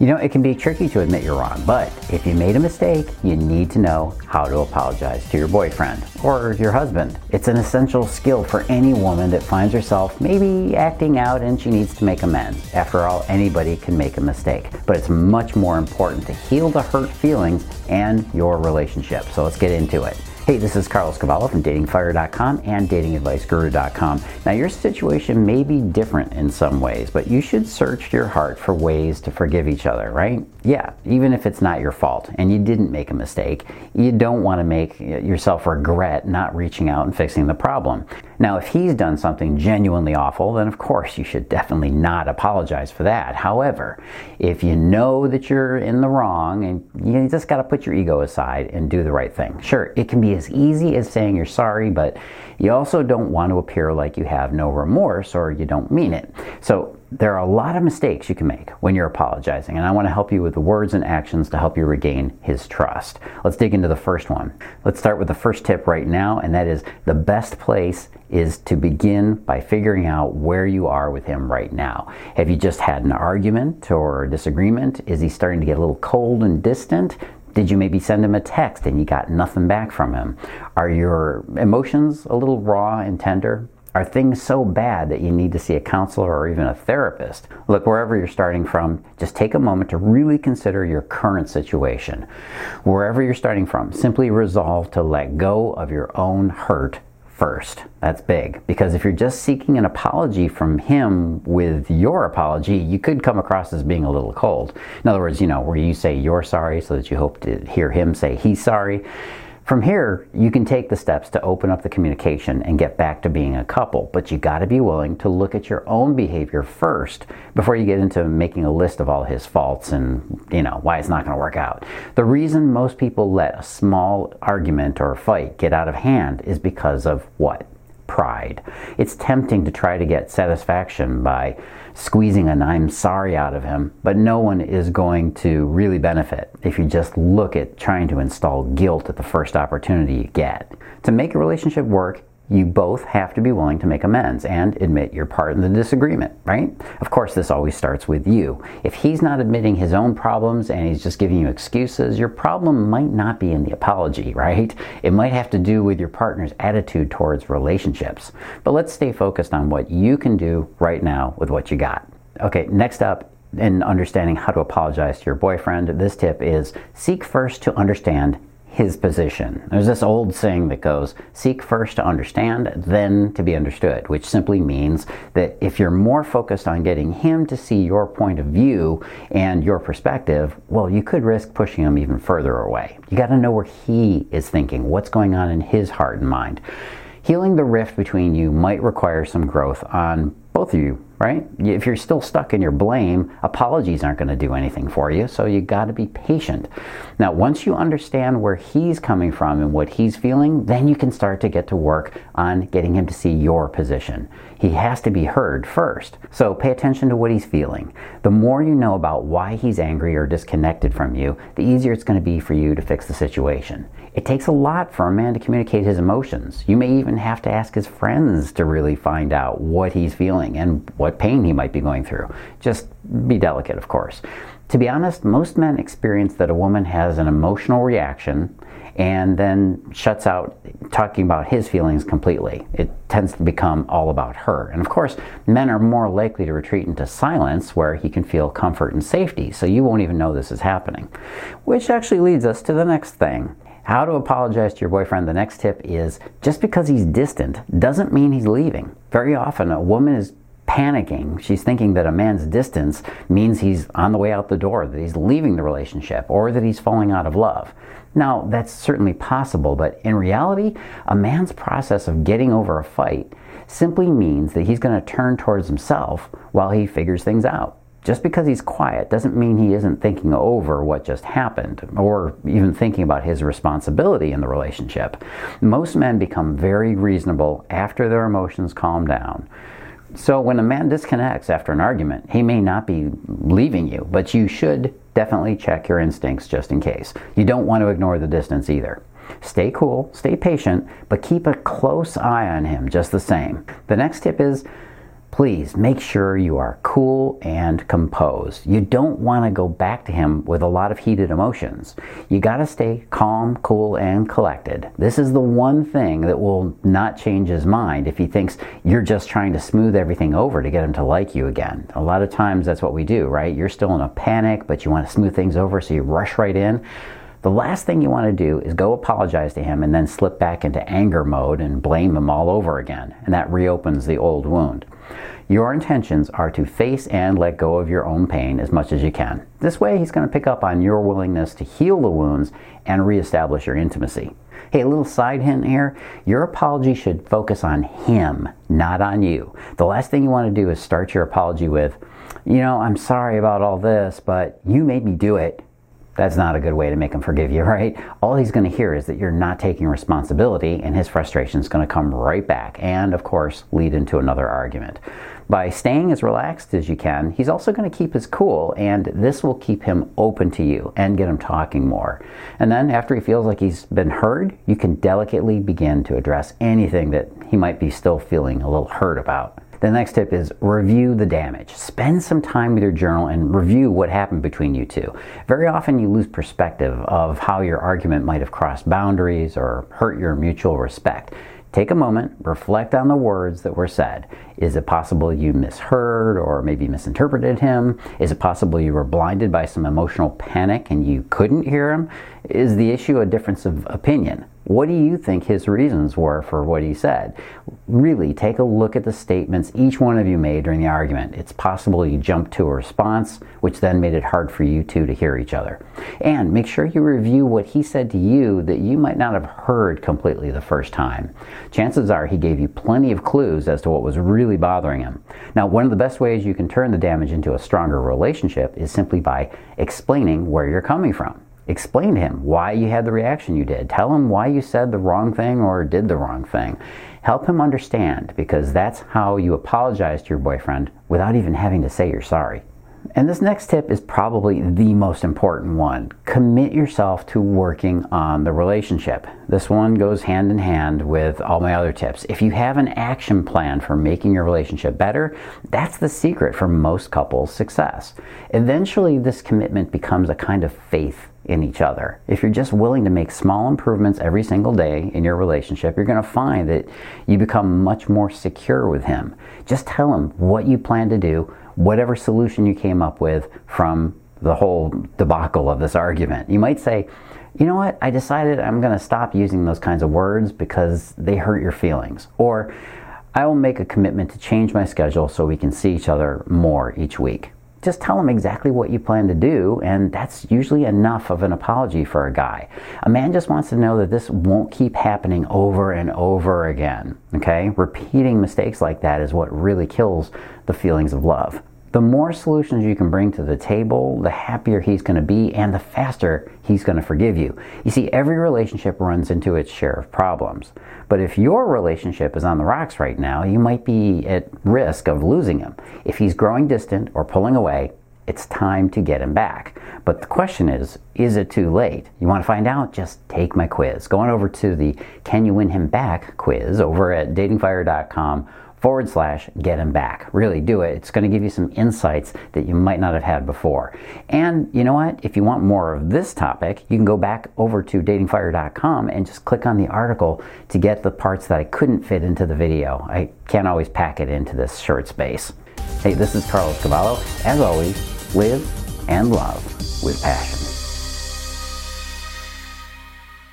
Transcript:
You know, it can be tricky to admit you're wrong, but if you made a mistake, you need to know how to apologize to your boyfriend or your husband. It's an essential skill for any woman that finds herself maybe acting out and she needs to make amends. After all, anybody can make a mistake, but it's much more important to heal the hurt feelings and your relationship. So let's get into it. Hey, this is Carlos Cavallo from datingfire.com and datingadviceguru.com. Now, your situation may be different in some ways, but you should search your heart for ways to forgive each other, right? Yeah, even if it's not your fault and you didn't make a mistake, you don't want to make uh, yourself regret not reaching out and fixing the problem. Now, if he's done something genuinely awful, then of course you should definitely not apologize for that. However, if you know that you're in the wrong and you just got to put your ego aside and do the right thing. Sure, it can be as easy as saying you're sorry, but you also don't want to appear like you have no remorse or you don't mean it. So there are a lot of mistakes you can make when you're apologizing, and I want to help you with the words and actions to help you regain his trust. Let's dig into the first one. Let's start with the first tip right now, and that is the best place is to begin by figuring out where you are with him right now. Have you just had an argument or disagreement? Is he starting to get a little cold and distant? Did you maybe send him a text and you got nothing back from him? Are your emotions a little raw and tender? Are things so bad that you need to see a counselor or even a therapist? Look, wherever you're starting from, just take a moment to really consider your current situation. Wherever you're starting from, simply resolve to let go of your own hurt first. That's big because if you're just seeking an apology from him with your apology, you could come across as being a little cold. In other words, you know, where you say you're sorry so that you hope to hear him say he's sorry. From here, you can take the steps to open up the communication and get back to being a couple, but you got to be willing to look at your own behavior first before you get into making a list of all his faults and, you know, why it's not to work out. The reason most people let a small argument or fight get out of hand is because of what? Pride. It's tempting to try to get satisfaction by squeezing an I'm sorry out of him, but no one is going to really benefit if you just look at trying to install guilt at the first opportunity you get. To make a relationship work, you both have to be willing to make amends and admit your part in the disagreement, right? Of course, this always starts with you. If he's not admitting his own problems and he's just giving you excuses, your problem might not be in the apology, right? It might have to do with your partner's attitude towards relationships. But let's stay focused on what you can do right now with what you got. Okay, next up in understanding how to apologize to your boyfriend, this tip is seek first to understand his position. There's this old saying that goes, seek first to understand, then to be understood, which simply means that if you're more focused on getting him to see your point of view and your perspective, well, you could risk pushing him even further away. You got to know where he is thinking, what's going on in his heart and mind. Healing the rift between you might require some growth on both of you, right? If you're still stuck in your blame, apologies aren't going to do anything for you, so you got to be patient. Now, once you understand where he's coming from and what he's feeling, then you can start to get to work on getting him to see your position. He has to be heard first, so pay attention to what he's feeling. The more you know about why he's angry or disconnected from you, the easier it's going to be for you to fix the situation. It takes a lot for a man to communicate his emotions. You may even have to ask his friends to really find out what he's feeling and what pain he might be going through. Just be delicate, of course. To be honest, most men experience that a woman has an emotional reaction and then shuts out talking about his feelings completely. It tends to become all about her. And of course, men are more likely to retreat into silence where he can feel comfort and safety, so you won't even know this is happening. Which actually leads us to the next thing. How to apologize to your boyfriend. The next tip is just because he's distant doesn't mean he's leaving. Very often, a woman is panicking. She's thinking that a man's distance means he's on the way out the door, that he's leaving the relationship, or that he's falling out of love. Now, that's certainly possible, but in reality, a man's process of getting over a fight simply means that he's going to turn towards himself while he figures things out. Just because he's quiet doesn't mean he isn't thinking over what just happened or even thinking about his responsibility in the relationship. Most men become very reasonable after their emotions calm down. So when a man disconnects after an argument, he may not be leaving you, but you should definitely check your instincts just in case. You don't want to ignore the distance either. Stay cool, stay patient, but keep a close eye on him just the same. The next tip is please make sure you are cool and composed. You don't want to go back to him with a lot of heated emotions. You got to stay calm, cool, and collected. This is the one thing that will not change his mind if he thinks you're just trying to smooth everything over to get him to like you again. A lot of times that's what we do, right? You're still in a panic, but you want to smooth things over, so you rush right in. The last thing you want to do is go apologize to him and then slip back into anger mode and blame him all over again, and that reopens the old wound. Your intentions are to face and let go of your own pain as much as you can. This way, he's going to pick up on your willingness to heal the wounds and reestablish your intimacy. Hey, a little side hint here your apology should focus on him, not on you. The last thing you want to do is start your apology with, you know, I'm sorry about all this, but you made me do it. That's not a good way to make him forgive you, right? All he's going to hear is that you're not taking responsibility, and his frustration is going to come right back and, of course, lead into another argument. By staying as relaxed as you can, he's also going to keep his cool, and this will keep him open to you and get him talking more. And then, after he feels like he's been heard, you can delicately begin to address anything that he might be still feeling a little hurt about. The next tip is review the damage. Spend some time with your journal and review what happened between you two. Very often you lose perspective of how your argument might have crossed boundaries or hurt your mutual respect. Take a moment, reflect on the words that were said. Is it possible you misheard or maybe misinterpreted him? Is it possible you were blinded by some emotional panic and you couldn't hear him? Is the issue a difference of opinion? What do you think his reasons were for what he said? Really, take a look at the statements each one of you made during the argument. It's possible you jumped to a response, which then made it hard for you two to hear each other. And make sure you review what he said to you that you might not have heard completely the first time. Chances are he gave you plenty of clues as to what was really bothering him. Now, one of the best ways you can turn the damage into a stronger relationship is simply by explaining where you're coming from. Explain to him why you had the reaction you did. Tell him why you said the wrong thing or did the wrong thing. Help him understand because that's how you apologize to your boyfriend without even having to say you're sorry. And this next tip is probably the most important one. Commit yourself to working on the relationship. This one goes hand in hand with all my other tips. If you have an action plan for making your relationship better, that's the secret for most couples' success. Eventually, this commitment becomes a kind of faith in each other. If you're just willing to make small improvements every single day in your relationship, you're going to find that you become much more secure with him. Just tell him what you plan to do whatever solution you came up with from the whole debacle of this argument. You might say, you know what, I decided I'm going to stop using those kinds of words because they hurt your feelings. Or I will make a commitment to change my schedule so we can see each other more each week. Just tell them exactly what you plan to do, and that's usually enough of an apology for a guy. A man just wants to know that this won't keep happening over and over again. Okay? Repeating mistakes like that is what really kills the feelings of love. The more solutions you can bring to the table, the happier he's going to be and the faster he's going to forgive you. You see, every relationship runs into its share of problems. But if your relationship is on the rocks right now, you might be at risk of losing him. If he's growing distant or pulling away, it's time to get him back. But the question is, is it too late? You want to find out? Just take my quiz. Go on over to the Can You Win Him Back quiz over at datingfire.com forward slash get him back. Really do it. It's going to give you some insights that you might not have had before. And you know what? If you want more of this topic, you can go back over to datingfire.com and just click on the article to get the parts that I couldn't fit into the video. I can't always pack it into this short space. Hey, this is Carlos Cavallo. As always, live and love with passion.